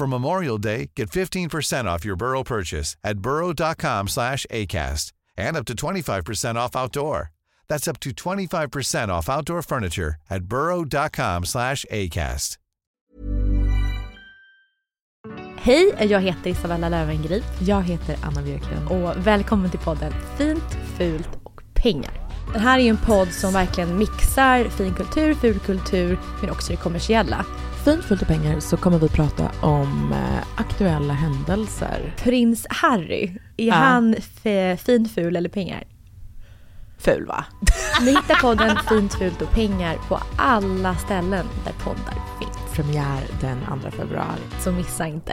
For Memorial Day, get 15% off your Burrow purchase at burrow.com slash ACAST and up to 25% off outdoor. That's up to 25% off outdoor furniture at burrow.com slash ACAST. Hej, jag heter Isabella Löwengrip Jag heter Anna Björklund. och välkommen till podden Fint, fult och pengar. Det här är ju en podd som verkligen mixar fin kultur, ful kultur, men också det kommersiella. Fint fullt av pengar så kommer vi prata om eh, aktuella händelser. Prins Harry, är Ja. han fin, ful eller pengar? Ful va? Ni hittar podden Fint, fult och pengar på alla ställen där poddar finns. Premiär den 2 februari. Så missa inte.